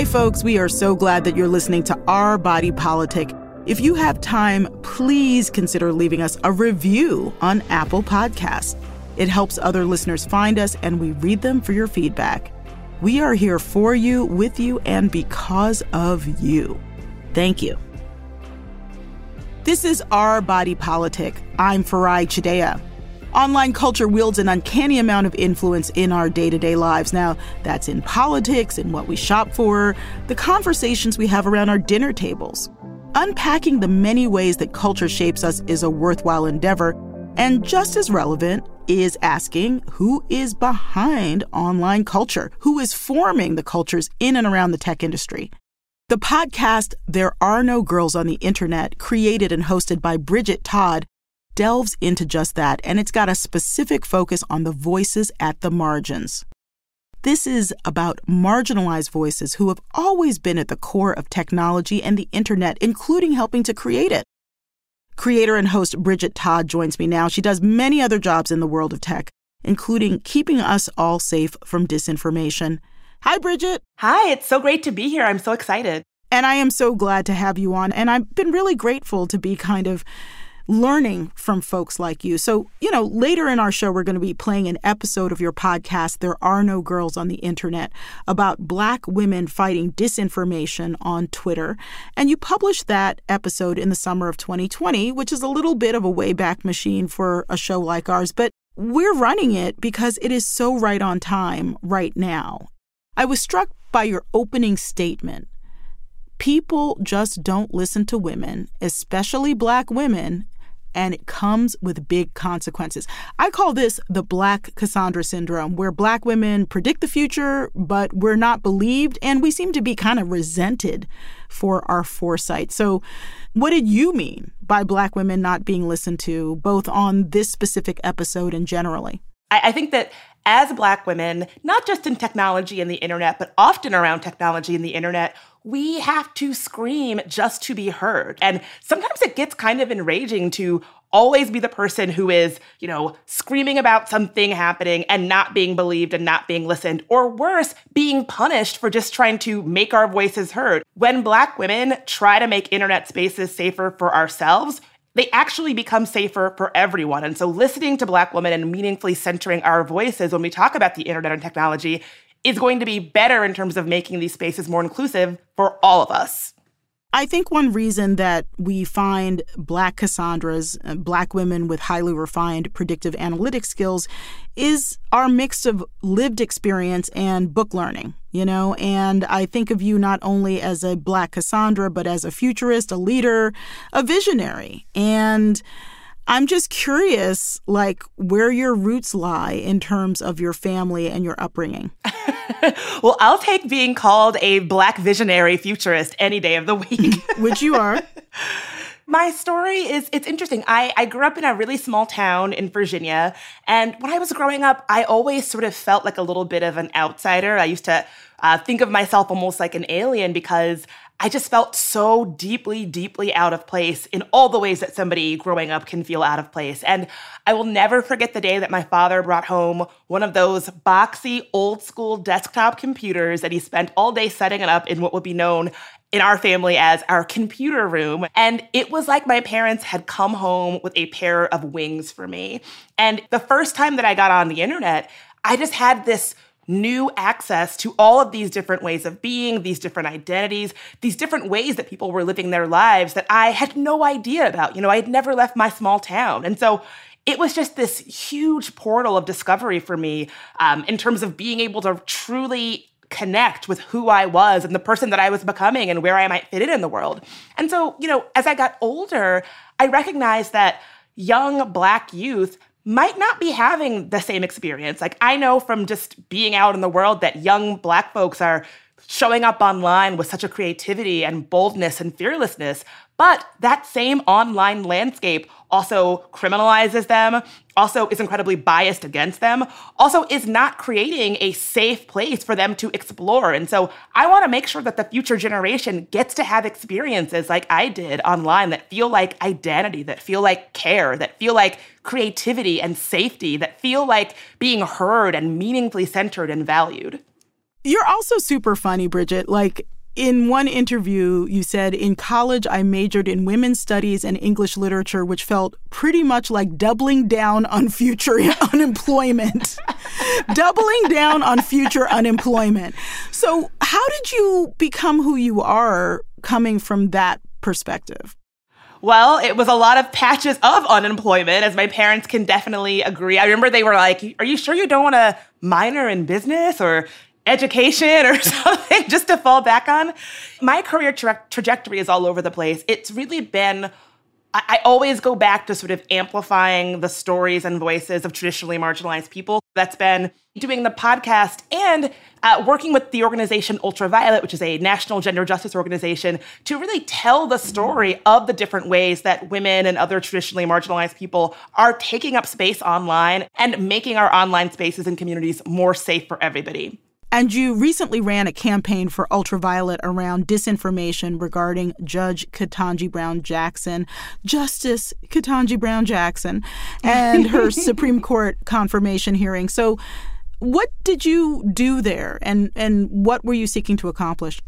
Hi, folks. We are so glad that you're listening to Our Body Politic. If you have time, please consider leaving us a review on Apple Podcasts. It helps other listeners find us, and we read them for your feedback. We are here for you, with you, and because of you. Thank you. This is Our Body Politic. I'm Farai Chideya. Online culture wields an uncanny amount of influence in our day to day lives. Now, that's in politics, in what we shop for, the conversations we have around our dinner tables. Unpacking the many ways that culture shapes us is a worthwhile endeavor, and just as relevant is asking who is behind online culture, who is forming the cultures in and around the tech industry. The podcast, There Are No Girls on the Internet, created and hosted by Bridget Todd, delves into just that, and it's got a specific focus on the voices at the margins. This is about marginalized voices who have always been at the core of technology and the internet, including helping to create it. Creator and host Bridget Todd joins me now. She does many other jobs in the world of tech, including keeping us all safe from disinformation. Hi, Bridget. Hi, it's so great to be here. I'm so excited. And I am so glad to have you on. And I've been really grateful to be kind of learning from folks like you. So, you know, later in our show, we're going to be playing an episode of your podcast, There Are No Girls on the Internet, about Black women fighting disinformation on Twitter. And you published that episode in the summer of 2020, which is a little bit of a way back machine for a show like ours. But we're running it because it is so right on time right now. I was struck by your opening statement. People just don't listen to women, especially black women, and it comes with big consequences. I call this the Black Cassandra syndrome, where Black women predict the future, but we're not believed, and we seem to be kind of resented for our foresight. So, what did you mean by Black women not being listened to, both on this specific episode and generally? I, think that as Black women, not just in technology and the internet, but often around technology and the internet, we have to scream just to be heard. And sometimes it gets kind of enraging to always be the person who is, you know, screaming about something happening and not being believed and not being listened, or worse, being punished for just trying to make our voices heard. When Black women try to make internet spaces safer for ourselves, they actually become safer for everyone. And so, listening to Black women and meaningfully centering our voices when we talk about the internet and technology is going to be better in terms of making these spaces more inclusive for all of us. I think one reason that we find Black Cassandras, uh, Black women with highly refined predictive analytic skills, is our mix of lived experience and book learning, you know? And I think of you not only as a Black Cassandra, but as a futurist, a leader, a visionary. And I'm just curious, like, where your roots lie in terms of your family and your upbringing. well, I'll take being called a black visionary futurist any day of the week. Which you are. My story is it's interesting. I, I grew up in a really small town in Virginia. And when I was growing up, I always sort of felt like a little bit of an outsider. I used to uh, think of myself almost like an alien because I just felt so deeply, deeply out of place in all the ways that somebody growing up can feel out of place. And I will never forget the day that my father brought home one of those boxy, old school desktop computers that he spent all day setting it up in what would be known in our family as our computer room. And it was like my parents had come home with a pair of wings for me. And the first time that I got on the internet, I just had this new access to all of these different ways of being, these different identities, these different ways that people were living their lives that I had no idea about. You know, I had never left my small town. And so it was just this huge portal of discovery for me um, in terms of being able to truly connect with who I was and the person that I was becoming and where I might fit in in the world. And so, you know, as I got older, I recognized that young Black youth might not be having the same experience. Like, I know from just being out in the world that young Black folks are showing up online with such a creativity and boldness and fearlessness. But that same online landscape also criminalizes them, also is incredibly biased against them, also is not creating a safe place for them to explore. And so I want to make sure that the future generation gets to have experiences like I did online that feel like identity, that feel like care, that feel like creativity and safety, that feel like being heard and meaningfully centered and valued. You're also super funny, Bridget. Like, in one interview, you said, In college, I majored in women's studies and English literature, which felt pretty much like doubling down on future unemployment. doubling down on future unemployment. So, how did you become who you are coming from that perspective? Well, it was a lot of patches of unemployment, as my parents can definitely agree. I remember they were like, Are you sure you don't want to minor in business or education or something just to fall back on. My career tra- trajectory is all over the place. It's really been I, always go back to sort of amplifying the stories and voices of traditionally marginalized people. That's been doing the podcast and uh, working with the organization Ultraviolet, which is a national gender justice organization, to really tell the story of the different ways that women and other traditionally marginalized people are taking up space online and making our online spaces and communities more safe for everybody. And you recently ran a campaign for Ultraviolet around disinformation regarding Judge Ketanji Brown Jackson, Justice Ketanji Brown Jackson, and her Supreme Court confirmation hearing. So, what did you do there, and and what were you seeking to accomplish?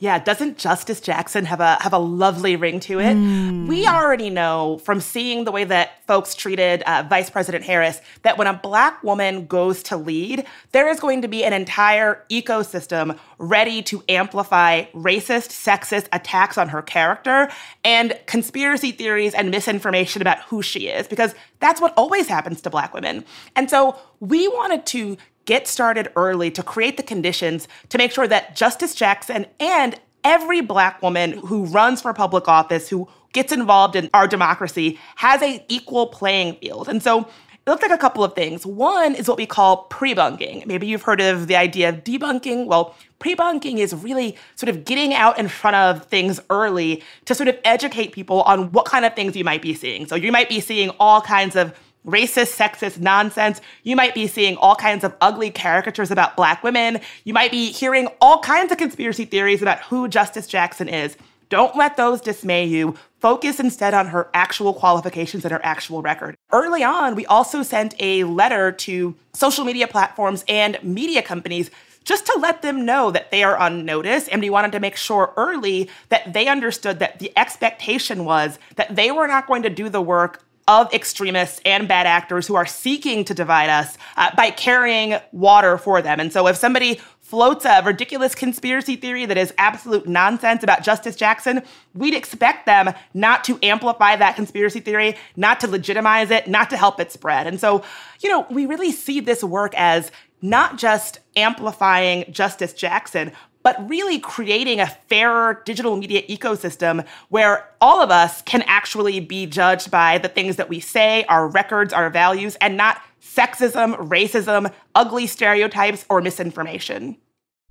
Yeah, doesn't Justice Jackson have a have a lovely ring to it? Mm. We already know from seeing the way that folks treated uh, Vice President Harris that when a black woman goes to lead, there is going to be an entire ecosystem ready to amplify racist, sexist attacks on her character and conspiracy theories and misinformation about who she is because that's what always happens to black women. And so we wanted to get started early to create the conditions to make sure that Justice Jackson and every black woman who runs for public office, who gets involved in our democracy, has an equal playing field. And so it looks like a couple of things. One is what we call pre-bunking. Maybe you've heard of the idea of debunking. Well, pre-bunking is really sort of getting out in front of things early to sort of educate people on what kind of things you might be seeing. So you might be seeing all kinds of racist, sexist nonsense. You might be seeing all kinds of ugly caricatures about black women. You might be hearing all kinds of conspiracy theories about who Justice Jackson is. Don't let those dismay you. Focus instead on her actual qualifications and her actual record. Early on, we also sent a letter to social media platforms and media companies just to let them know that they are on notice. And we wanted to make sure early that they understood that the expectation was that they were not going to do the work of extremists and bad actors who are seeking to divide us uh, by carrying water for them. And so if somebody floats a ridiculous conspiracy theory that is absolute nonsense about Justice Jackson, we'd expect them not to amplify that conspiracy theory, not to legitimize it, not to help it spread. And so, you know, we really see this work as not just amplifying Justice Jackson, but really creating a fairer digital media ecosystem where all of us can actually be judged by the things that we say, our records, our values, and not sexism, racism, ugly stereotypes, or misinformation.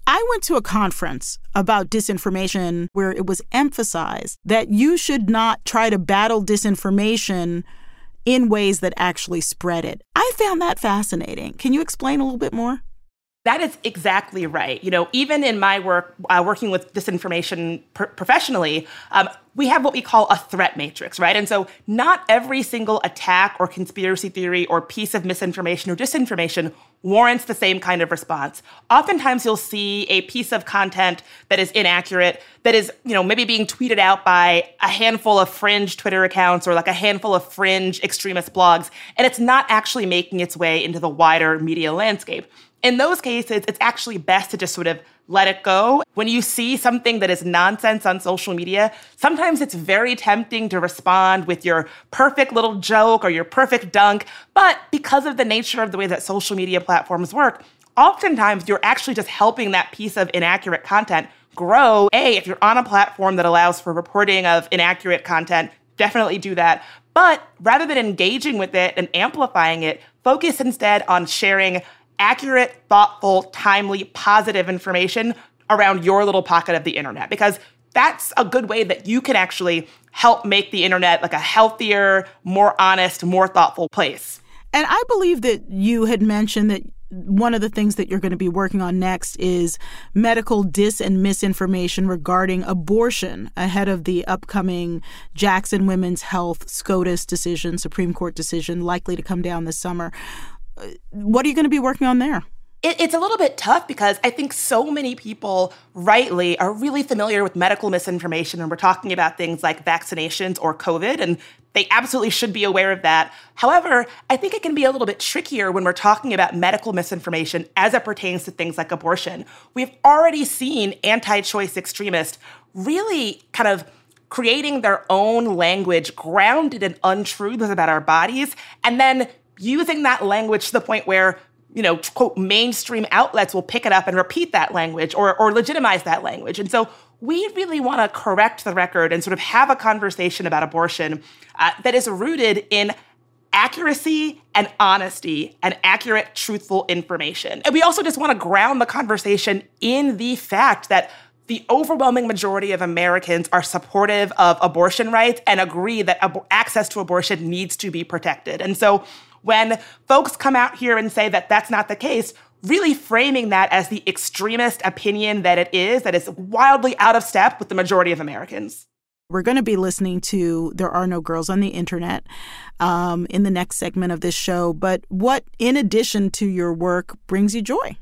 I went to a conference about disinformation where it was emphasized that you should not try to battle disinformation in ways that actually spread it. I found that fascinating. Can you explain a little bit more? That is exactly right. You know, even in my work, uh, working with disinformation pr- professionally, um, we have what we call a threat matrix, right? And so, not every single attack or conspiracy theory or piece of misinformation or disinformation warrants the same kind of response. Oftentimes, you'll see a piece of content that is inaccurate, that is, you know, maybe being tweeted out by a handful of fringe Twitter accounts or like a handful of fringe extremist blogs, and it's not actually making its way into the wider media landscape. In those cases, it's actually best to just sort of let it go. When you see something that is nonsense on social media, sometimes it's very tempting to respond with your perfect little joke or your perfect dunk. But because of the nature of the way that social media platforms work, oftentimes you're actually just helping that piece of inaccurate content grow. A, if you're on a platform that allows for reporting of inaccurate content, definitely do that. But rather than engaging with it and amplifying it, focus instead on sharing accurate, thoughtful, timely, positive information around your little pocket of the internet because that's a good way that you can actually help make the internet like a healthier, more honest, more thoughtful place. And I believe that you had mentioned that one of the things that you're going to be working on next is medical dis and misinformation regarding abortion ahead of the upcoming Jackson Women's Health SCOTUS decision, Supreme Court decision, likely to come down this summer. What are you going to be working on there? it, it's a little bit tough because I think so many people, rightly, are really familiar with medical misinformation when we're talking about things like vaccinations or COVID, and they absolutely should be aware of that. However, I think it can be a little bit trickier when we're talking about medical misinformation as it pertains to things like abortion. We've already seen anti choice extremists really kind of creating their own language grounded in untruths about our bodies, and then using that language to the point where you know, quote, mainstream outlets will pick it up and repeat that language or, or legitimize that language. And so we really want to correct the record and sort of have a conversation about abortion uh, that is rooted in accuracy and honesty and accurate, truthful information. And we also just want to ground the conversation in the fact that the overwhelming majority of Americans are supportive of abortion rights and agree that ab- access to abortion needs to be protected. And so when folks come out here and say that that's not the case, really framing that as the extremist opinion that it is, that is wildly out of step with the majority of Americans. We're going to be listening to There Are No Girls on the Internet um, in the next segment of this show. But what, in addition to your work, brings you joy?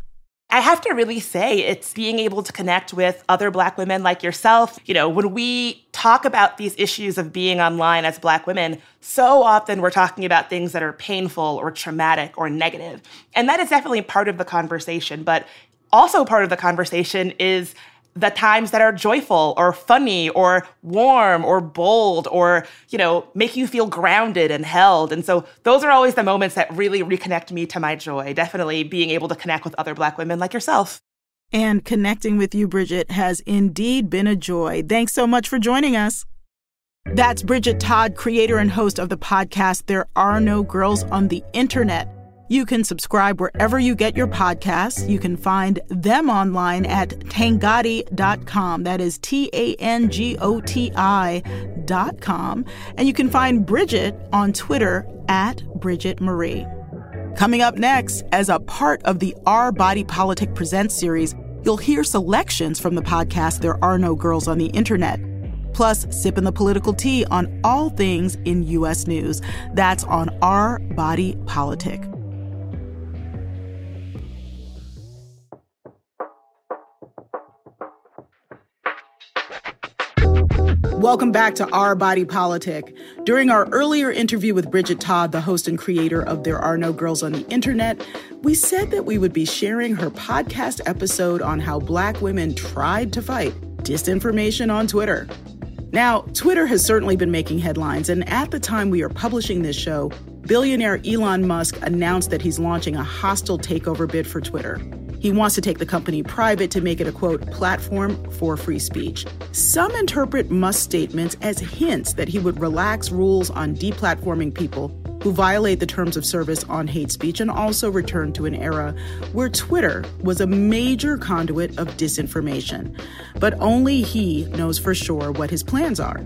I have to really say it's being able to connect with other Black women like yourself. You know, when we talk about these issues of being online as Black women, so often we're talking about things that are painful or traumatic or negative. And that is definitely part of the conversation. But also part of the conversation is the times that are joyful or funny or warm or bold or, you know, make you feel grounded and held. And so those are always the moments that really reconnect me to my joy. Definitely being able to connect with other Black women like yourself. And connecting with you, Bridget, has indeed been a joy. Thanks so much for joining us. That's Bridget Todd, creator and host of the podcast There Are No Girls on the Internet. You can subscribe wherever you get your podcasts. You can find them online at tangoti.com. That is T A N G O T I.com. And you can find Bridget on Twitter at Bridget Marie. Coming up next, as a part of the Our Body Politic Presents series, you'll hear selections from the podcast There Are No Girls on the Internet. Plus, sipping the political tea on all things in U.S. news. That's on Our Body Politic. Welcome back to Our Body Politic. During our earlier interview with Bridget Todd, the host and creator of There Are No Girls on the Internet, we said that we would be sharing her podcast episode on how black women tried to fight disinformation on Twitter. Now, Twitter has certainly been making headlines, and at the time we are publishing this show, billionaire Elon Musk announced that he's launching a hostile takeover bid for Twitter. He wants to take the company private to make it a quote, platform for free speech. Some interpret Musk's statements as hints that he would relax rules on deplatforming people who violate the terms of service on hate speech and also return to an era where Twitter was a major conduit of disinformation. But only he knows for sure what his plans are.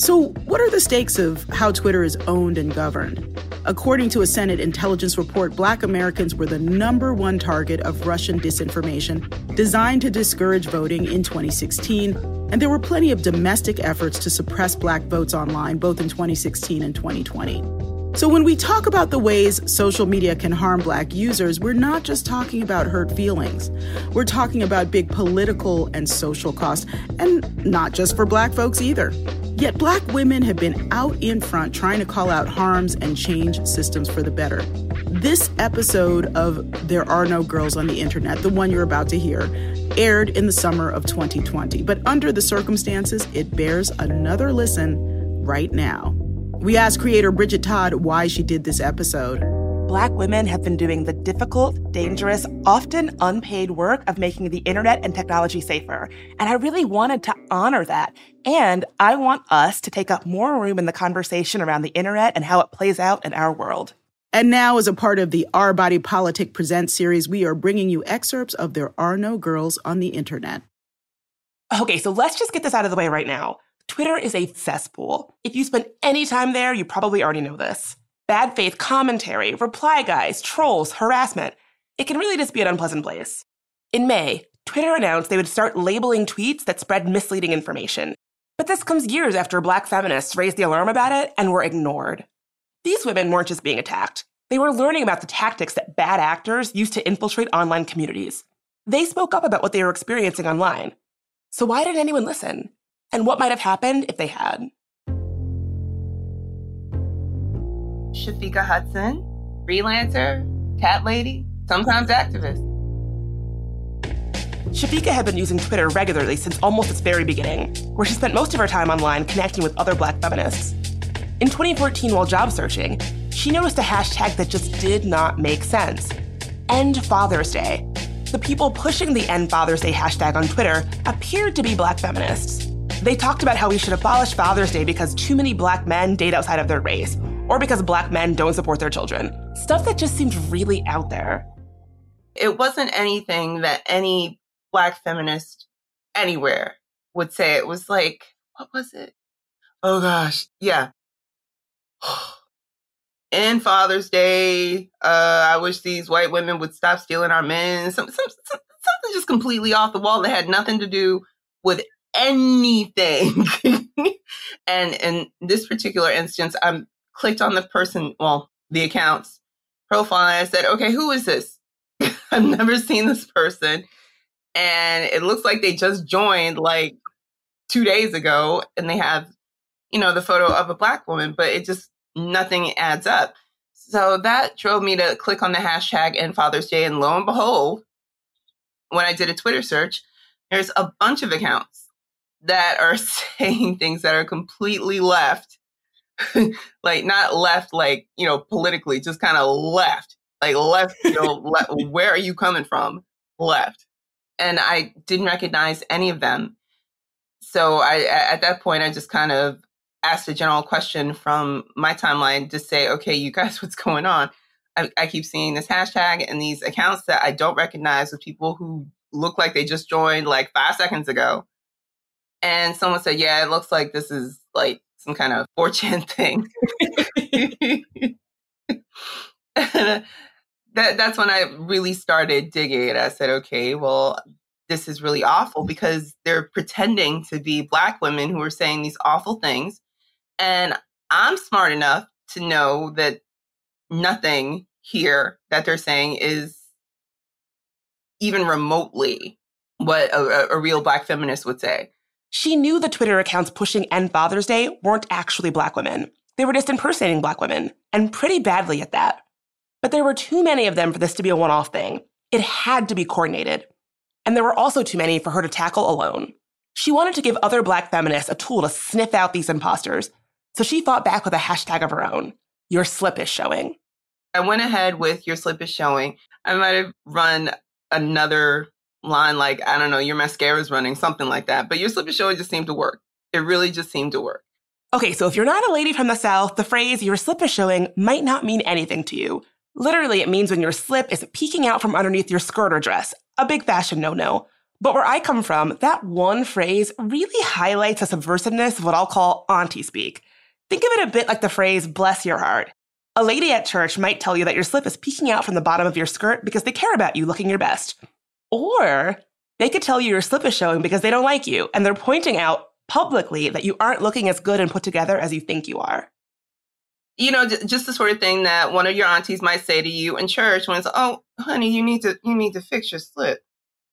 So, what are the stakes of how Twitter is owned and governed? According to a Senate intelligence report, black Americans were the number one target of Russian disinformation designed to discourage voting in 2016. And there were plenty of domestic efforts to suppress black votes online, both in 2016 and 2020. So, when we talk about the ways social media can harm black users, we're not just talking about hurt feelings. We're talking about big political and social costs, and not just for black folks either. Yet black women have been out in front trying to call out harms and change systems for the better. This episode of There Are No Girls on the Internet, the one you're about to hear, aired in the summer of 2020. But under the circumstances, it bears another listen right now. We asked creator Bridget Todd why she did this episode. Black women have been doing the difficult, dangerous, often unpaid work of making the internet and technology safer. And I really wanted to honor that. And I want us to take up more room in the conversation around the internet and how it plays out in our world. And now, as a part of the Our Body Politic Presents series, we are bringing you excerpts of There Are No Girls on the Internet. Okay, so let's just get this out of the way right now. Twitter is a cesspool. If you spend any time there, you probably already know this bad faith commentary, reply guys, trolls, harassment. It can really just be an unpleasant place. In May, Twitter announced they would start labeling tweets that spread misleading information. But this comes years after black feminists raised the alarm about it and were ignored. These women weren't just being attacked. They were learning about the tactics that bad actors use to infiltrate online communities. They spoke up about what they were experiencing online. So why didn't anyone listen? And what might have happened if they had? Shafiqah Hudson, freelancer, cat lady, sometimes activist. Shafiqah had been using Twitter regularly since almost its very beginning, where she spent most of her time online connecting with other black feminists. In 2014, while job searching, she noticed a hashtag that just did not make sense End Father's Day. The people pushing the End Father's Day hashtag on Twitter appeared to be black feminists. They talked about how we should abolish Father's Day because too many black men date outside of their race, or because black men don't support their children. Stuff that just seemed really out there. It wasn't anything that any black feminist anywhere would say. It was like, what was it? Oh gosh, yeah. and Father's Day. Uh, I wish these white women would stop stealing our men. Some, some, some, something just completely off the wall that had nothing to do with anything. and in this particular instance, I clicked on the person, well, the account's profile, and I said, okay, who is this? I've never seen this person. And it looks like they just joined like two days ago and they have, you know, the photo of a black woman, but it just nothing adds up. So that drove me to click on the hashtag End Father's Day. And lo and behold, when I did a Twitter search, there's a bunch of accounts that are saying things that are completely left. like not left like, you know, politically, just kind of left. Like left, you know, left, where are you coming from? Left. And I didn't recognize any of them. So I at that point I just kind of asked a general question from my timeline to say, okay, you guys, what's going on? I, I, keep seeing this hashtag and these accounts that I don't recognize with people who look like they just joined like five seconds ago. And someone said, yeah, it looks like this is like some kind of 4chan thing. that, that's when I really started digging it. I said, okay, well, this is really awful because they're pretending to be Black women who are saying these awful things and I'm smart enough to know that nothing here that they're saying is even remotely what a, a, real black feminist would say. She knew the Twitter accounts pushing End Father's Day weren't actually black women. They were just impersonating black women, and pretty badly at that. But there were too many of them for this to be a one off thing. It had to be coordinated. And there were also too many for her to tackle alone. She wanted to give other black feminists a tool to sniff out these imposters so she fought back with a hashtag of her own Your slip is showing. I went ahead with Your slip is showing. I might have run another line like, I don't know, your mascara is running, something like that. But Your slip is showing just seemed to work. It really just seemed to work. Okay, so if you're not a lady from the South, the phrase your slip is showing might not mean anything to you. Literally, it means when your slip is peeking out from underneath your skirt or dress, a big fashion no no. But where I come from, that one phrase really highlights the subversiveness of what I'll call auntie speak. Think of it a bit like the phrase, bless your heart. A lady at church might tell you that your slip is peeking out from the bottom of your skirt because they care about you looking your best. Or they could tell you your slip is showing because they don't like you and they're pointing out publicly that you aren't looking as good and put together as you think you are. You know, just the sort of thing that one of your aunties might say to you in church when it's, "Oh, honey, you need to you need to fix your slip."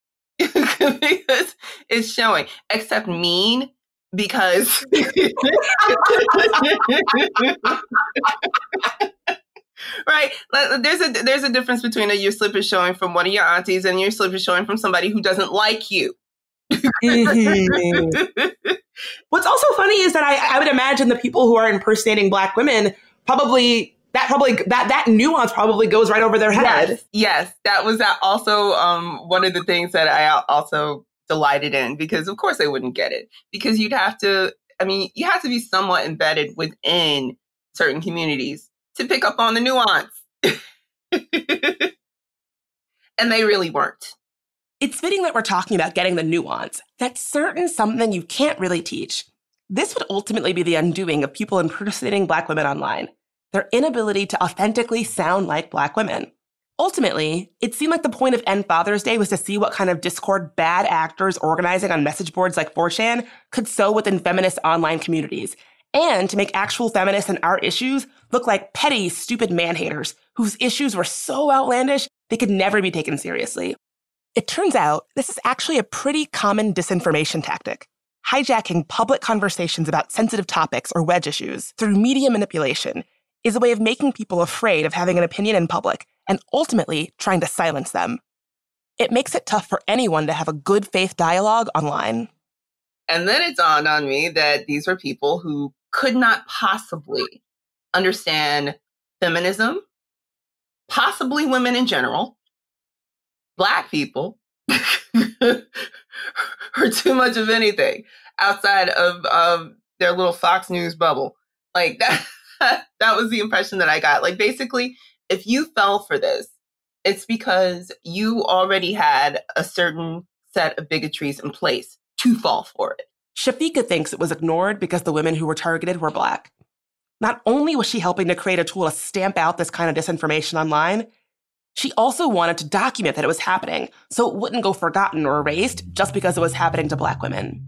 because it's showing. Except mean because right? There's a there's a difference between a your slip is showing from one of your aunties and your slip is showing from somebody who doesn't like you. Mm-hmm. what's also funny is that I, I would imagine the people who are impersonating black women probably that probably that that nuance probably goes right over their head. Yes, yes. That was that also um, one of the things that i also delighted in because of course they wouldn't get it because you'd have to i mean you have to be somewhat embedded within certain communities to pick up on the nuance. And they really weren't. It's fitting that we're talking about getting the nuance. That's certain something you can't really teach. This would ultimately be the undoing of people impersonating black women online their inability to authentically sound like black women. Ultimately, it seemed like the point of End Father's Day was to see what kind of discord bad actors organizing on message boards like 4chan could sow within feminist online communities and to make actual feminists and our issues look like petty, stupid man haters whose issues were so outlandish they could never be taken seriously. It turns out this is actually a pretty common disinformation tactic. Hijacking public conversations about sensitive topics or wedge issues through media manipulation is a way of making people afraid of having an opinion in public and ultimately trying to silence them. It makes it tough for anyone to have a good faith dialogue online. And then it dawned on me that these were people who could not possibly understand feminism, possibly women in general, black people, or too much of anything outside of, of their little Fox News bubble. Like that, that was the impression that I got. Like basically, if you fell for this, it's because you already had a certain set of bigotries in place to fall for it. Shafiqah thinks it was ignored because the women who were targeted were black. Not only was she helping to create a tool to stamp out this kind of disinformation online, she also wanted to document that it was happening so it wouldn't go forgotten or erased just because it was happening to black women.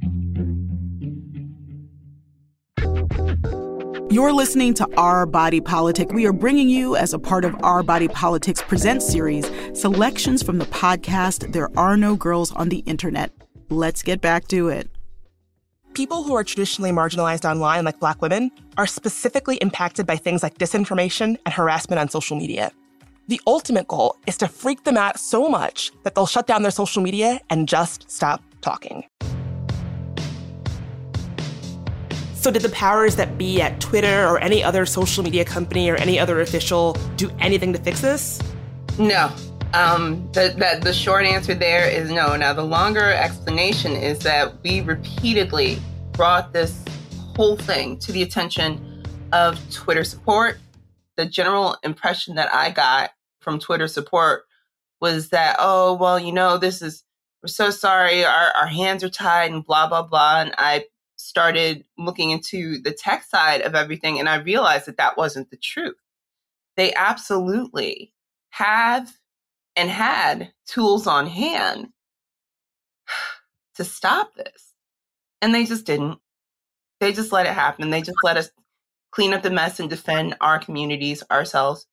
You're listening to Our Body Politic. We are bringing you, as a part of Our Body Politics Presents series, selections from the podcast There Are No Girls on the Internet. Let's get back to it. People who are traditionally marginalized online, like Black women, are specifically impacted by things like disinformation and harassment on social media. The ultimate goal is to freak them out so much that they'll shut down their social media and just stop talking. So, did the powers that be at Twitter or any other social media company or any other official do anything to fix this? No. Um, the, the, the short answer there is no. Now, the longer explanation is that we repeatedly brought this whole thing to the attention of Twitter support. The general impression that I got from Twitter support was that, oh, well, you know, this is, we're so sorry, our, our hands are tied and blah, blah, blah. And I started looking into the tech side of everything and I realized that that wasn't the truth. They absolutely have and had tools on hand to stop this. And they just didn't. They just let it happen. They just let us clean up the mess and defend our communities ourselves.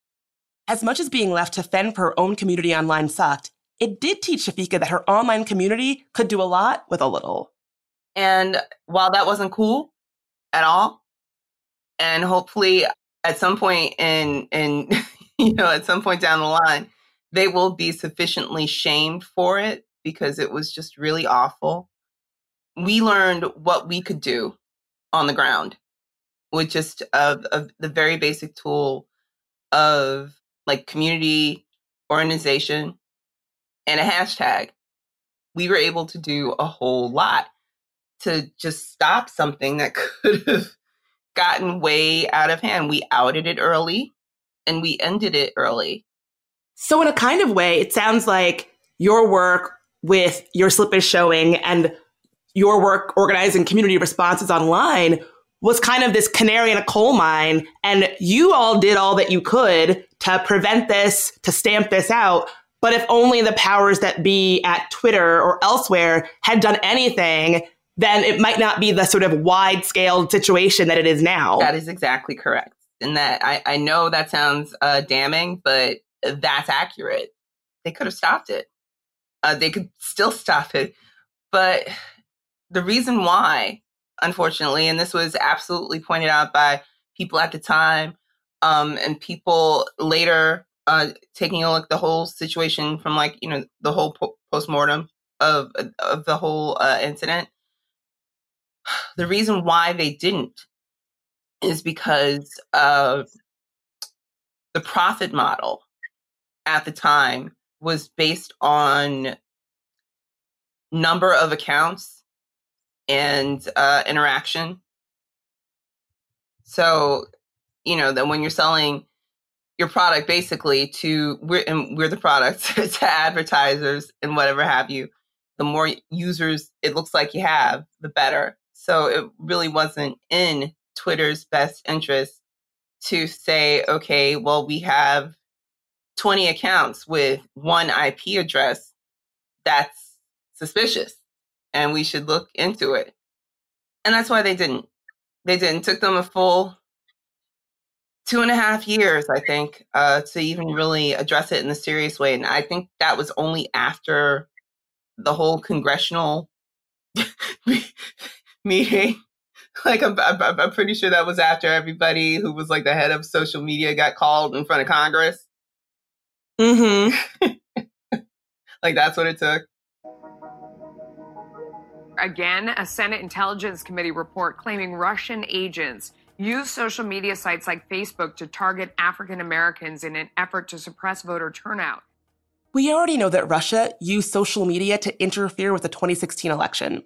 As much as being left to fend for her own community online sucked, it did teach Shafiqah that her online community could do a lot with a little. And while that wasn't cool at all, and hopefully at some point in in you know at some point down the line, they will be sufficiently shamed for it because it was just really awful. We learned what we could do on the ground with just a, a, the very basic tool of like community organization and a hashtag. We were able to do a whole lot to just stop something that could have gotten way out of hand. We outed it early and we ended it early. So, in a kind of way, it sounds like your work with your slip is showing and your work organizing community responses online was kind of this canary in a coal mine. And you all did all that you could to prevent this, to stamp this out. But if only the powers that be at Twitter or elsewhere had done anything, then it might not be the sort of wide scale situation that it is now. That is exactly correct. And that I, I know that sounds uh, damning, but that's accurate. They could have stopped it. Uh, they could still stop it. But the reason why, unfortunately, and this was absolutely pointed out by people at the time um, and people later uh, taking a look at the whole situation from like, you know, the whole po- postmortem of, of the whole uh, incident the reason why they didn't is because of the profit model at the time was based on number of accounts and uh, interaction. So, you know, that when you're selling your product basically to we're and we're the product to advertisers and whatever have you, the more users it looks like you have, the better. So it really wasn't in Twitter's best interest to say, okay, well, we have 20 accounts with one IP address. That's suspicious and we should look into it. And that's why they didn't. They didn't. Took them a full two and a half years, I think, uh, to even really address it in a serious way. And I think that was only after the whole congressional meeting. Like, I'm, I'm, I'm pretty sure that was after everybody who was like the head of social media got called in front of Congress. Mm-hmm. like, that's what it took. Again, a Senate Intelligence Committee report claiming Russian agents use social media sites like Facebook to target African Americans in an effort to suppress voter turnout. We already know that Russia used social media to interfere with the 2016 election.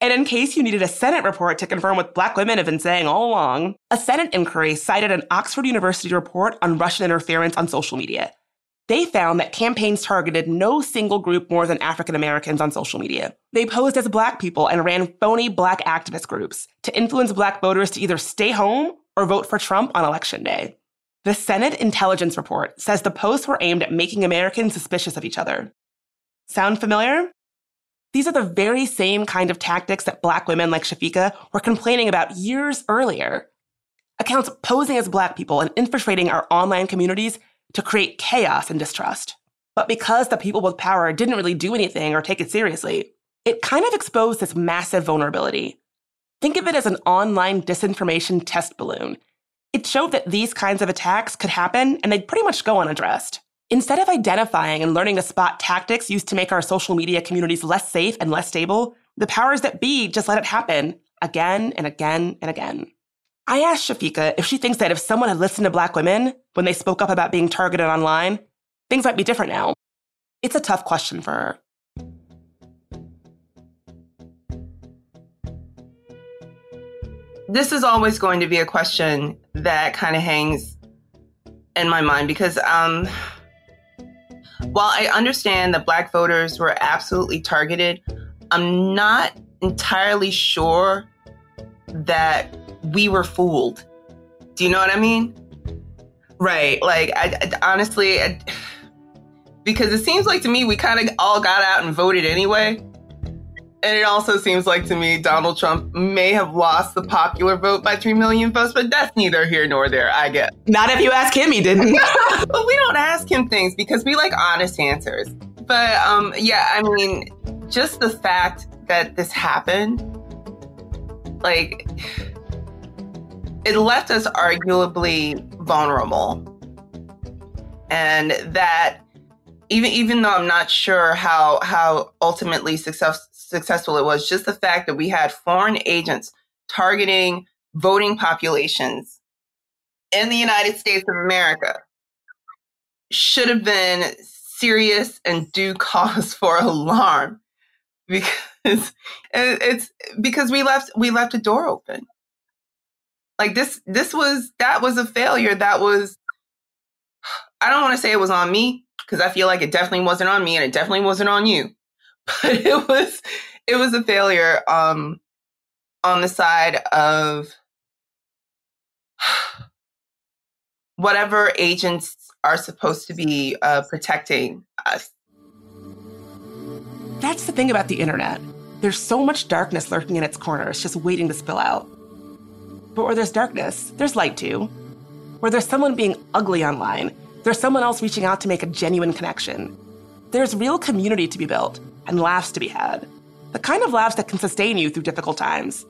And in case you needed a Senate report to confirm what black women have been saying all along, a Senate inquiry cited an Oxford University report on Russian interference on social media. They found that campaigns targeted no single group more than African Americans on social media. They posed as black people and ran phony black activist groups to influence black voters to either stay home or vote for Trump on election day. The Senate Intelligence Report says the posts were aimed at making Americans suspicious of each other. Sound familiar? These are the very same kind of tactics that black women like Shafiqah were complaining about years earlier. Accounts posing as black people and infiltrating our online communities to create chaos and distrust. But because the people with power didn't really do anything or take it seriously, it kind of exposed this massive vulnerability. Think of it as an online disinformation test balloon. It showed that these kinds of attacks could happen and they'd pretty much go unaddressed. Instead of identifying and learning to spot tactics used to make our social media communities less safe and less stable, the powers that be just let it happen again and again and again. I asked Shafiqah if she thinks that if someone had listened to Black women when they spoke up about being targeted online, things might be different now. It's a tough question for her. This is always going to be a question that kind of hangs in my mind because um, while I understand that Black voters were absolutely targeted, I'm not entirely sure that we were fooled. Do you know what I mean? Right. Like, I, I honestly, I, because it seems like to me we kind of all got out and voted anyway. And it also seems like to me Donald Trump may have lost the popular vote by 3 million votes, but that's neither here nor there, I guess. Not if you ask him, he didn't. but we don't ask him things because we like honest answers. But um, yeah, I mean, just the fact that this happened, like, it left us arguably vulnerable. And that even even though I'm not sure how how ultimately success, successful it was, just the fact that we had foreign agents targeting voting populations in the United States of America should have been serious and due cause for alarm because it's because we left we left a door open like this, this was, that was a failure. That was, I don't want to say it was on me because I feel like it definitely wasn't on me and it definitely wasn't on you, but it was, it was a failure, um, on the side of whatever agents are supposed to be uh, protecting us. That's the thing about the internet. There's so much darkness lurking in its corners, just waiting to spill out. But where there's darkness, there's light too. Where there's someone being ugly online, there's someone else reaching out to make a genuine connection. There's real community to be built and laughs to be had. The kind of laughs that can sustain you through difficult times.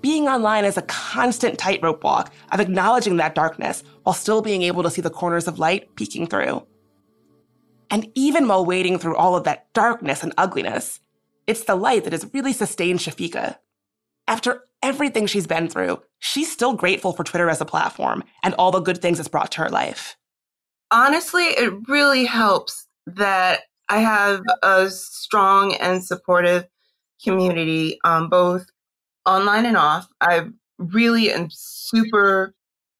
Being online is a constant tightrope walk of acknowledging that darkness while still being able to see the corners of light peeking through. And even while wading through all of that darkness and ugliness, it's the light that has really sustained Shafiqah. After everything she's been through, she's still grateful for Twitter as a platform and all the good things it's brought to her life. Honestly, it really helps that I have a strong and supportive community, um, both online and off. I really am super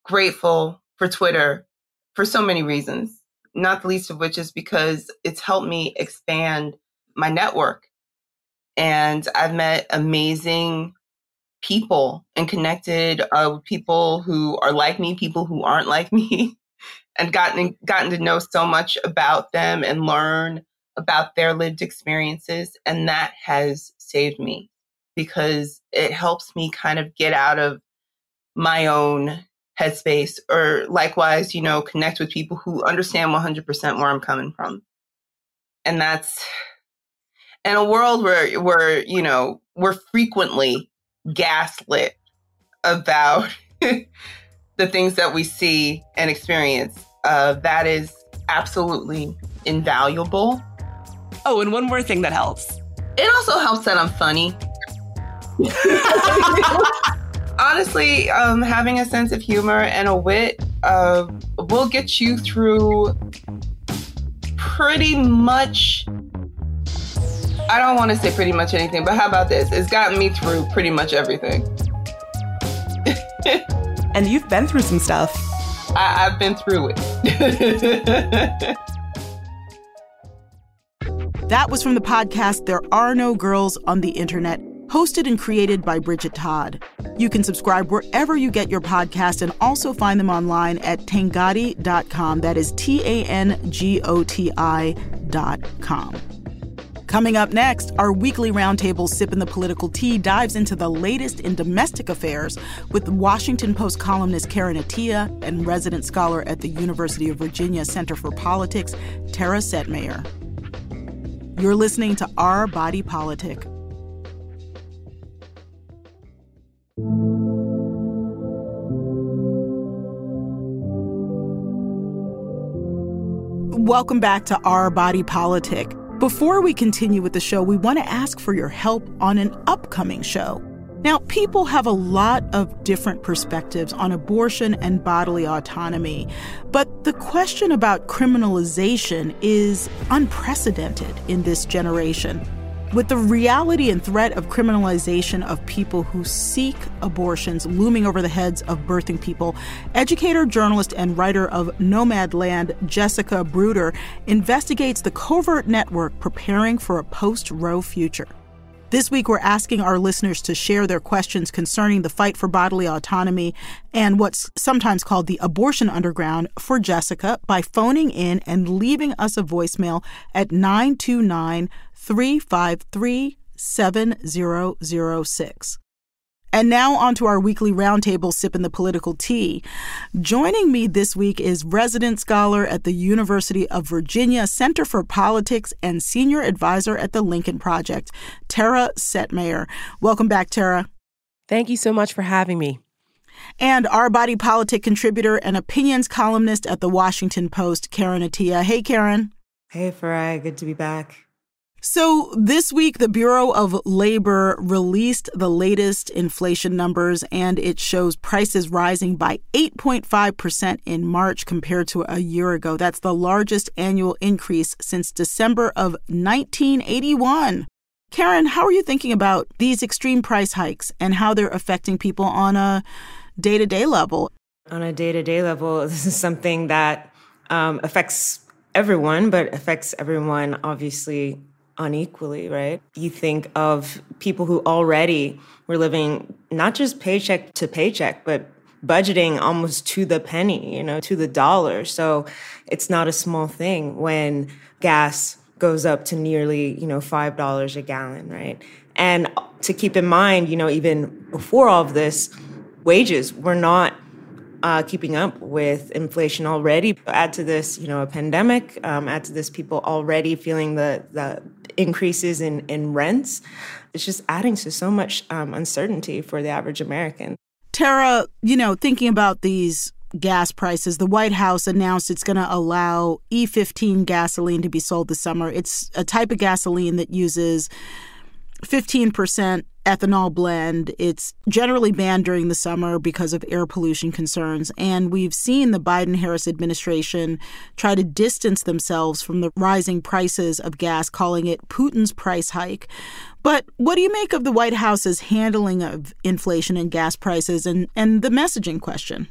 grateful for Twitter for so many reasons, not the least of which is because it's helped me expand my network. And I've met amazing people and connected uh, with people who are like me, people who aren't like me, and gotten gotten to know so much about them and learn about their lived experiences, and that has saved me because it helps me kind of get out of my own headspace or likewise, you know, connect with people who understand 100% where I'm coming from. And that's in a world where where, you know, we're frequently gaslit about the things that we see and experience. Uh, that is absolutely invaluable. Oh, and one more thing that helps. It also helps that I'm funny. Honestly, um, having a sense of humor and a wit uh, will get you through pretty much. I don't want to say pretty much anything, but how about this? It's gotten me through pretty much everything. and you've been through some stuff. I, have been through it. that was from the podcast There Are No Girls on the Internet, hosted and created by Bridget Todd. You can subscribe wherever you get your podcast and also find them online at tangoti.com. That is T A N G O T I.com. Coming up next, our weekly roundtable Sipping the Political Tea dives into the latest in domestic affairs with Washington Post columnist Karen Attiah and resident scholar at the University of Virginia Center for Politics, Tara Setmayer. You're listening to Our Body Politic. Welcome back to Our Body Politic. Before we continue with the show, we want to ask for your help on an upcoming show. Now, people have a lot of different perspectives on abortion and bodily autonomy, but the question about criminalization is unprecedented in this generation. With the reality and threat of criminalization of people who seek abortions looming over the heads of birthing people, educator, journalist, and writer of Nomadland, Jessica Bruder, investigates the covert network preparing for a post Roe future. This week, we're asking our listeners to share their questions concerning the fight for bodily autonomy and what's sometimes called the abortion underground for Jessica by phoning in and leaving us a voicemail at 929 353 7006. And now on to our weekly roundtable sipping the political tea. Joining me this week is resident scholar at the University of Virginia Center for Politics and senior advisor at the Lincoln Project, Tara Setmayer. Welcome back, Tara. Thank you so much for having me. And our body politic contributor and opinions columnist at the Washington Post, Karen Attiah. Hey, Karen. Hey, Farai. Good to be back. So, this week, the Bureau of Labor released the latest inflation numbers, and it shows prices rising by 8.5% in March compared to a year ago. That's the largest annual increase since December of 1981. Karen, how are you thinking about these extreme price hikes and how they're affecting people on a day to day level? On a day to day level, this is something that um, affects everyone, but affects everyone obviously unequally, right? You think of people who already were living not just paycheck to paycheck, but budgeting almost to the penny, you know, to the dollar. So it's not a small thing when gas goes up to nearly, you know, $5 a gallon, right? And to keep in mind, you know, even before all of this, wages were not uh, keeping up with inflation already. Add to this, you know, a pandemic. Um, add to this, people already feeling the the increases in in rents. It's just adding to so much um, uncertainty for the average American. Tara, you know, thinking about these gas prices, the White House announced it's going to allow E15 gasoline to be sold this summer. It's a type of gasoline that uses 15% ethanol blend. It's generally banned during the summer because of air pollution concerns. And we've seen the Biden Harris administration try to distance themselves from the rising prices of gas, calling it Putin's price hike. But what do you make of the White House's handling of inflation and gas prices and, and the messaging question?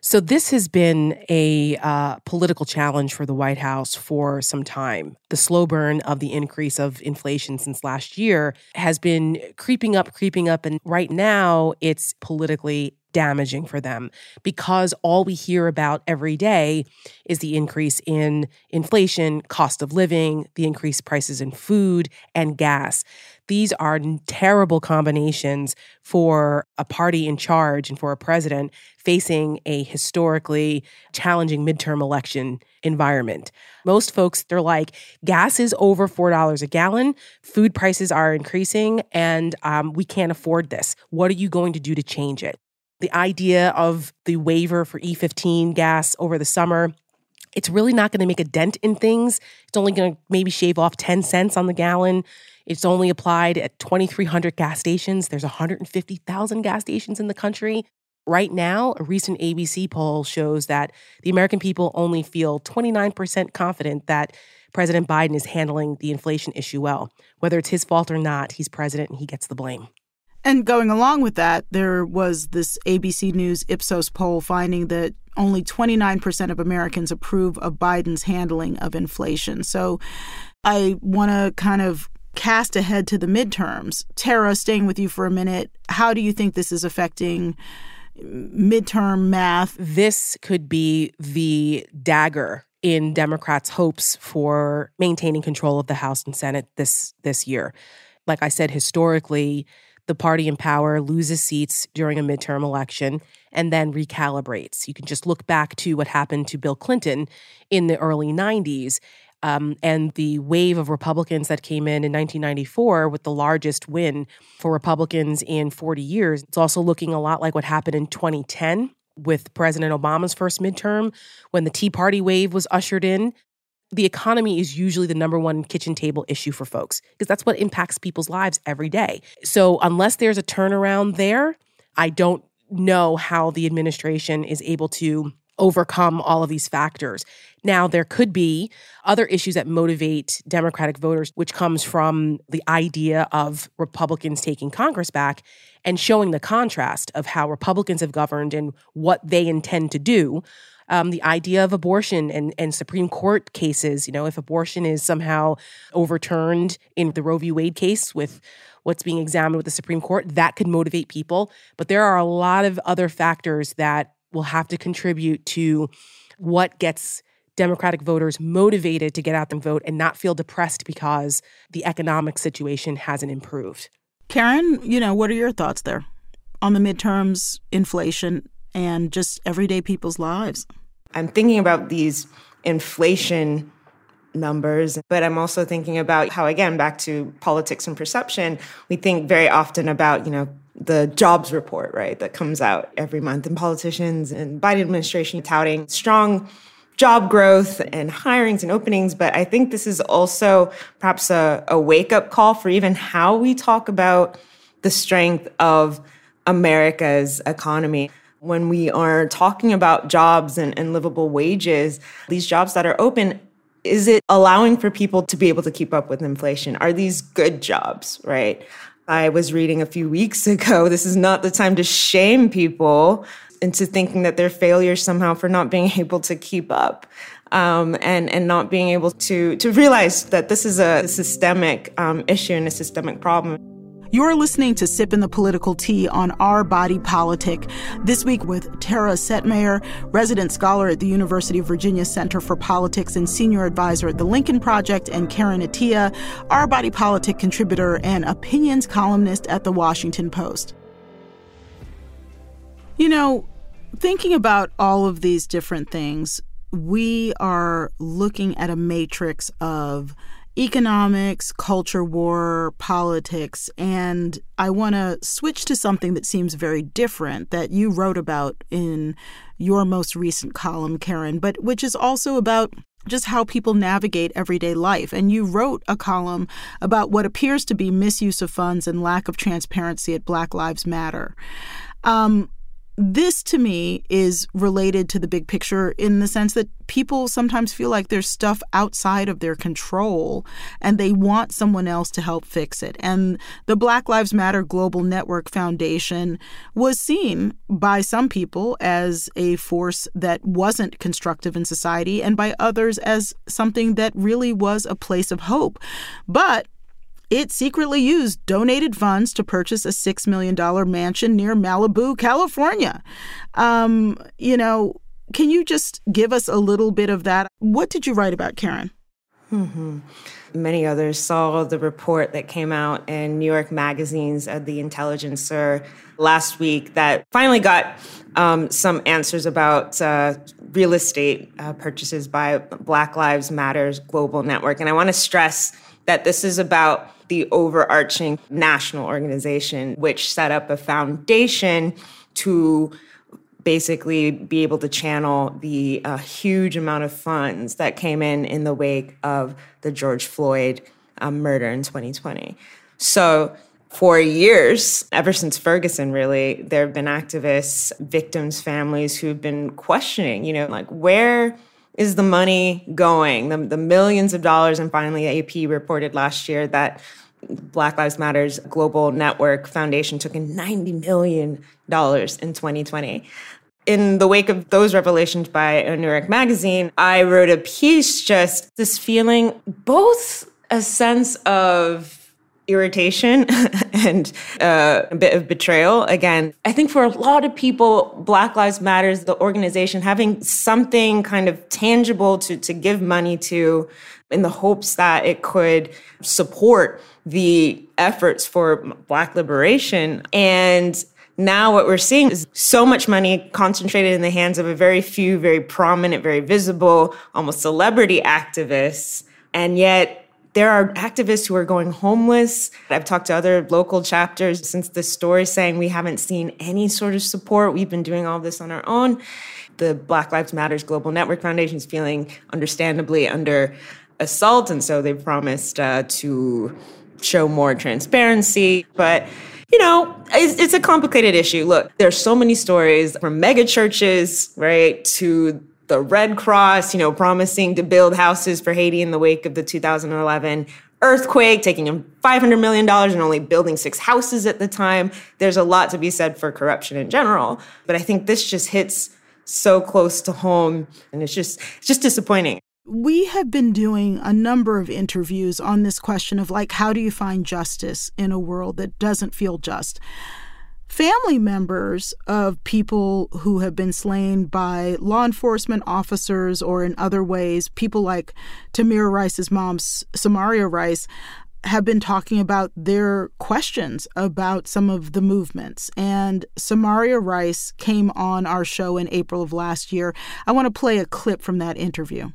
So, this has been a uh, political challenge for the White House for some time. The slow burn of the increase of inflation since last year has been creeping up, creeping up. And right now, it's politically damaging for them because all we hear about every day is the increase in inflation, cost of living, the increased prices in food and gas. These are terrible combinations for a party in charge and for a president facing a historically challenging midterm election environment. Most folks, they're like, gas is over $4 a gallon, food prices are increasing, and um, we can't afford this. What are you going to do to change it? The idea of the waiver for E15 gas over the summer it's really not going to make a dent in things. It's only going to maybe shave off 10 cents on the gallon. It's only applied at 2,300 gas stations. There's 150,000 gas stations in the country. Right now, a recent ABC poll shows that the American people only feel 29% confident that President Biden is handling the inflation issue well. Whether it's his fault or not, he's president and he gets the blame. And going along with that, there was this ABC News Ipsos poll finding that only 29% of Americans approve of Biden's handling of inflation. So I want to kind of cast ahead to the midterms. Tara, staying with you for a minute, how do you think this is affecting midterm math? This could be the dagger in Democrats' hopes for maintaining control of the House and Senate this this year. Like I said, historically, the party in power loses seats during a midterm election and then recalibrates. You can just look back to what happened to Bill Clinton in the early 90s. Um, and the wave of Republicans that came in in 1994 with the largest win for Republicans in 40 years. It's also looking a lot like what happened in 2010 with President Obama's first midterm when the Tea Party wave was ushered in the economy is usually the number one kitchen table issue for folks because that's what impacts people's lives every day. So, unless there's a turnaround there, I don't know how the administration is able to overcome all of these factors. Now, there could be other issues that motivate Democratic voters, which comes from the idea of Republicans taking Congress back and showing the contrast of how Republicans have governed and what they intend to do um, the idea of abortion and, and Supreme Court cases. You know, if abortion is somehow overturned in the Roe v. Wade case with what's being examined with the Supreme Court, that could motivate people. But there are a lot of other factors that will have to contribute to what gets Democratic voters motivated to get out and vote and not feel depressed because the economic situation hasn't improved. Karen, you know, what are your thoughts there on the midterms, inflation, and just everyday people's lives? I'm thinking about these inflation numbers, but I'm also thinking about how, again, back to politics and perception, we think very often about, you know, the jobs report, right, that comes out every month, and politicians and Biden administration touting strong job growth and hirings and openings. But I think this is also perhaps a, a wake up call for even how we talk about the strength of America's economy when we are talking about jobs and, and livable wages, these jobs that are open, is it allowing for people to be able to keep up with inflation? Are these good jobs, right? I was reading a few weeks ago, this is not the time to shame people into thinking that they're failures somehow for not being able to keep up. Um, and and not being able to to realize that this is a systemic um, issue and a systemic problem. You're listening to Sippin' the Political Tea on Our Body Politic. This week with Tara Setmayer, resident scholar at the University of Virginia Center for Politics and senior advisor at the Lincoln Project, and Karen Attiah, Our Body Politic contributor and opinions columnist at the Washington Post. You know, thinking about all of these different things, we are looking at a matrix of economics, culture war, politics, and I want to switch to something that seems very different that you wrote about in your most recent column, Karen, but which is also about just how people navigate everyday life. And you wrote a column about what appears to be misuse of funds and lack of transparency at Black Lives Matter. Um, this to me is related to the big picture in the sense that people sometimes feel like there's stuff outside of their control and they want someone else to help fix it. And the Black Lives Matter Global Network Foundation was seen by some people as a force that wasn't constructive in society and by others as something that really was a place of hope. But it secretly used donated funds to purchase a $6 million mansion near Malibu, California. Um, you know, can you just give us a little bit of that? What did you write about, Karen? Mm-hmm. Many others saw the report that came out in New York magazines of the Intelligencer last week that finally got um, some answers about uh, real estate uh, purchases by Black Lives Matters Global Network. And I want to stress that this is about the overarching national organization, which set up a foundation to basically be able to channel the uh, huge amount of funds that came in in the wake of the George Floyd um, murder in 2020. So, for years, ever since Ferguson, really, there have been activists, victims' families who've been questioning, you know, like where is the money going? The, the millions of dollars, and finally, AP reported last year that Black Lives Matters Global Network Foundation took in $90 million in 2020 in the wake of those revelations by York Magazine, I wrote a piece just this feeling both a sense of irritation and uh, a bit of betrayal. Again, I think for a lot of people, Black Lives Matters, the organization, having something kind of tangible to, to give money to in the hopes that it could support the efforts for Black liberation. And now what we're seeing is so much money concentrated in the hands of a very few, very prominent, very visible, almost celebrity activists. And yet there are activists who are going homeless. I've talked to other local chapters since this story saying we haven't seen any sort of support. We've been doing all this on our own. The Black Lives Matters Global Network Foundation is feeling understandably under assault. And so they've promised uh, to show more transparency. But you know, it's, it's a complicated issue. Look, there's so many stories from mega churches, right, to the Red Cross, you know, promising to build houses for Haiti in the wake of the 2011 earthquake, taking in $500 million and only building six houses at the time. There's a lot to be said for corruption in general. But I think this just hits so close to home and it's just it's just disappointing we have been doing a number of interviews on this question of like, how do you find justice in a world that doesn't feel just? Family members of people who have been slain by law enforcement officers or in other ways, people like Tamir Rice's mom, Samaria Rice, have been talking about their questions about some of the movements. And Samaria Rice came on our show in April of last year. I want to play a clip from that interview.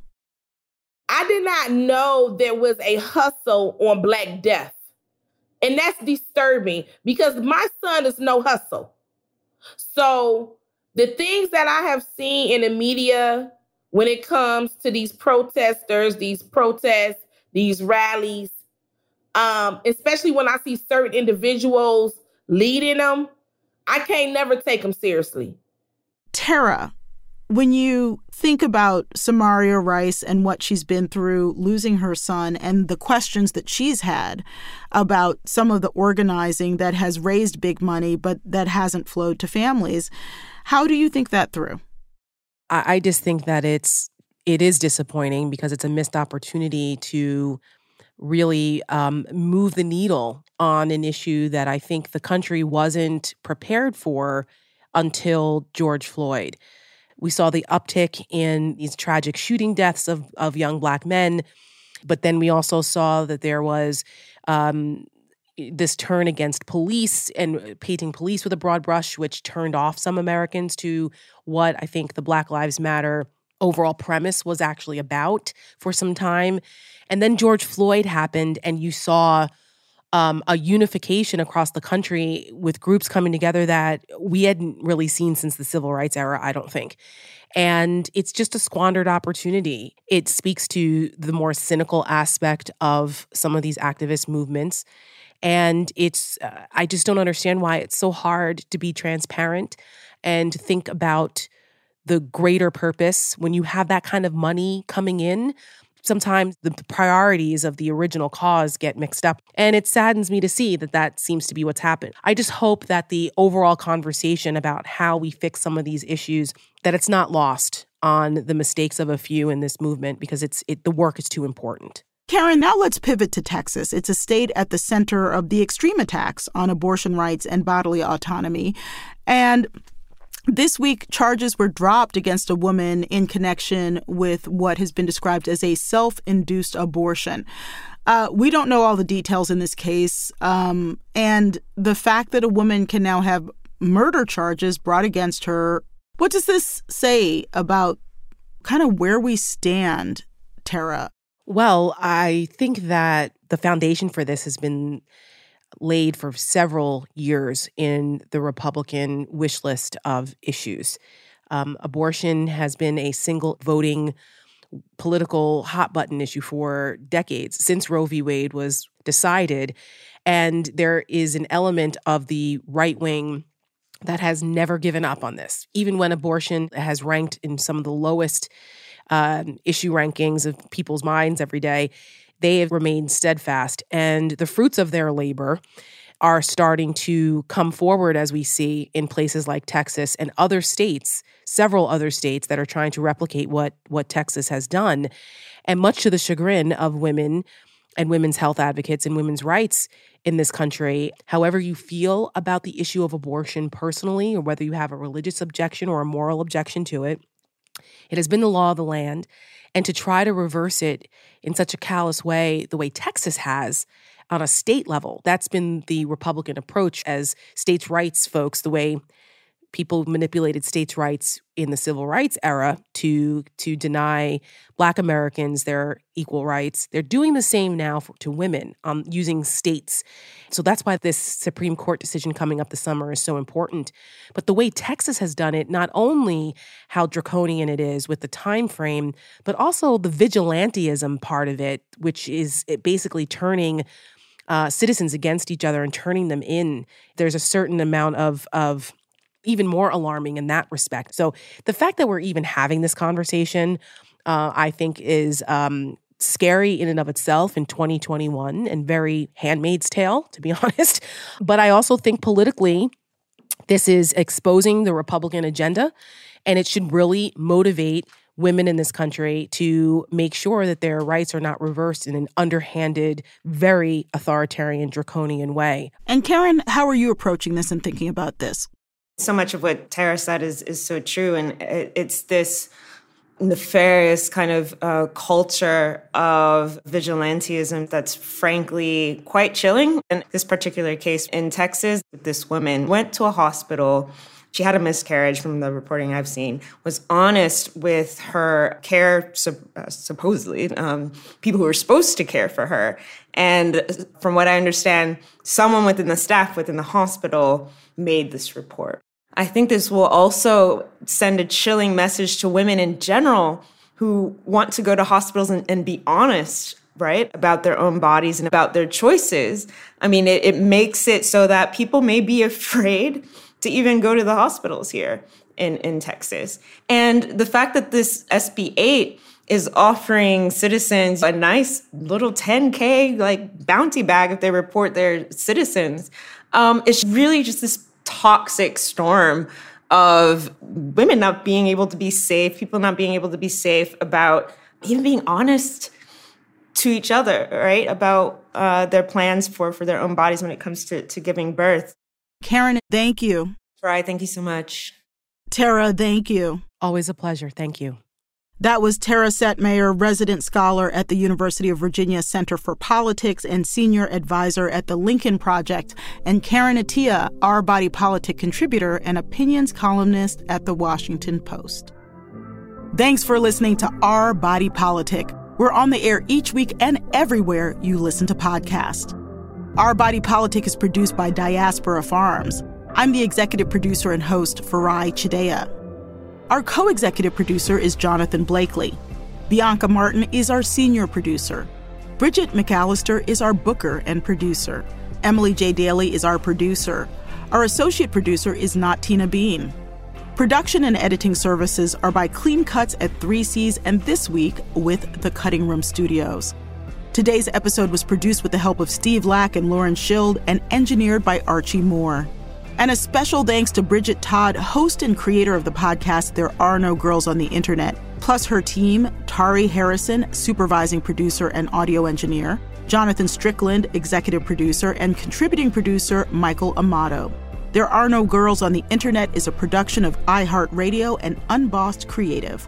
I did not know there was a hustle on Black Death. And that's disturbing because my son is no hustle. So the things that I have seen in the media when it comes to these protesters, these protests, these rallies, um, especially when I see certain individuals leading them, I can't never take them seriously. Tara, when you think about Samaria Rice and what she's been through, losing her son, and the questions that she's had about some of the organizing that has raised big money but that hasn't flowed to families, how do you think that through? I, I just think that it's it is disappointing because it's a missed opportunity to really um, move the needle on an issue that I think the country wasn't prepared for until George Floyd. We saw the uptick in these tragic shooting deaths of, of young Black men. But then we also saw that there was um, this turn against police and painting police with a broad brush, which turned off some Americans to what I think the Black Lives Matter overall premise was actually about for some time. And then George Floyd happened, and you saw um, a unification across the country with groups coming together that we hadn't really seen since the civil rights era, I don't think. And it's just a squandered opportunity. It speaks to the more cynical aspect of some of these activist movements. And it's, uh, I just don't understand why it's so hard to be transparent and think about the greater purpose when you have that kind of money coming in sometimes the priorities of the original cause get mixed up. And it saddens me to see that that seems to be what's happened. I just hope that the overall conversation about how we fix some of these issues that it's not lost on the mistakes of a few in this movement because it's it, the work is too important. Karen, now let's pivot to Texas. It's a state at the center of the extreme attacks on abortion rights and bodily autonomy. And This week, charges were dropped against a woman in connection with what has been described as a self induced abortion. Uh, we don't know all the details in this case. Um, and the fact that a woman can now have murder charges brought against her, what does this say about kind of where we stand, Tara? Well, I think that the foundation for this has been laid for several years in the Republican wish list of issues. Um, abortion has been a single voting political hot button issue for decades since Roe v. Wade was decided. And there is an element of the right wing that has never given up on this, even when abortion has ranked in some of the lowest um, issue rankings of people's minds every day. They have remained steadfast, and the fruits of their labor are starting to come forward as we see in places like Texas and other states, several other states that are trying to replicate what what Texas has done. And much to the chagrin of women and women's health advocates and women's rights in this country, however you feel about the issue of abortion personally, or whether you have a religious objection or a moral objection to it, it has been the law of the land. And to try to reverse it in such a callous way, the way Texas has, on a state level. That's been the Republican approach as states' rights folks, the way people manipulated states' rights in the civil rights era to to deny Black Americans their equal rights. They're doing the same now for, to women, um, using states. So that's why this Supreme Court decision coming up this summer is so important. But the way Texas has done it, not only how draconian it is with the time frame, but also the vigilantism part of it, which is basically turning uh, citizens against each other and turning them in. There's a certain amount of of even more alarming in that respect. So the fact that we're even having this conversation, uh, I think, is um, scary in and of itself in 2021 and very handmaid's tale, to be honest. But I also think politically, this is exposing the Republican agenda, and it should really motivate women in this country to make sure that their rights are not reversed in an underhanded, very authoritarian, draconian way. And Karen, how are you approaching this and thinking about this? So much of what Tara said is is so true, and it's this nefarious kind of uh, culture of vigilantism that's frankly quite chilling. In this particular case in Texas, this woman went to a hospital she had a miscarriage from the reporting I've seen, was honest with her care, uh, supposedly, um, people who were supposed to care for her. And from what I understand, someone within the staff within the hospital made this report. I think this will also send a chilling message to women in general who want to go to hospitals and, and be honest right about their own bodies and about their choices i mean it, it makes it so that people may be afraid to even go to the hospitals here in, in Texas. And the fact that this SB 8 is offering citizens a nice little 10K like bounty bag if they report their citizens, um, it's really just this toxic storm of women not being able to be safe, people not being able to be safe about even being honest to each other, right? About uh, their plans for for their own bodies when it comes to to giving birth. Karen, thank you. Farai, thank you so much. Tara, thank you. Always a pleasure. Thank you. That was Tara Setmayer, resident scholar at the University of Virginia Center for Politics and senior advisor at the Lincoln Project, and Karen Attiah, our Body Politic contributor and opinions columnist at the Washington Post. Thanks for listening to Our Body Politic. We're on the air each week and everywhere you listen to podcasts. Our Body Politic is produced by Diaspora Farms. I'm the executive producer and host, Farai Chideya. Our co executive producer is Jonathan Blakely. Bianca Martin is our senior producer. Bridget McAllister is our booker and producer. Emily J. Daly is our producer. Our associate producer is not Tina Bean. Production and editing services are by Clean Cuts at 3Cs and this week with the Cutting Room Studios. Today's episode was produced with the help of Steve Lack and Lauren Schild and engineered by Archie Moore. And a special thanks to Bridget Todd, host and creator of the podcast There Are No Girls on the Internet, plus her team, Tari Harrison, supervising producer and audio engineer, Jonathan Strickland, executive producer, and contributing producer Michael Amato. There Are No Girls on the Internet is a production of iHeartRadio and Unbossed Creative.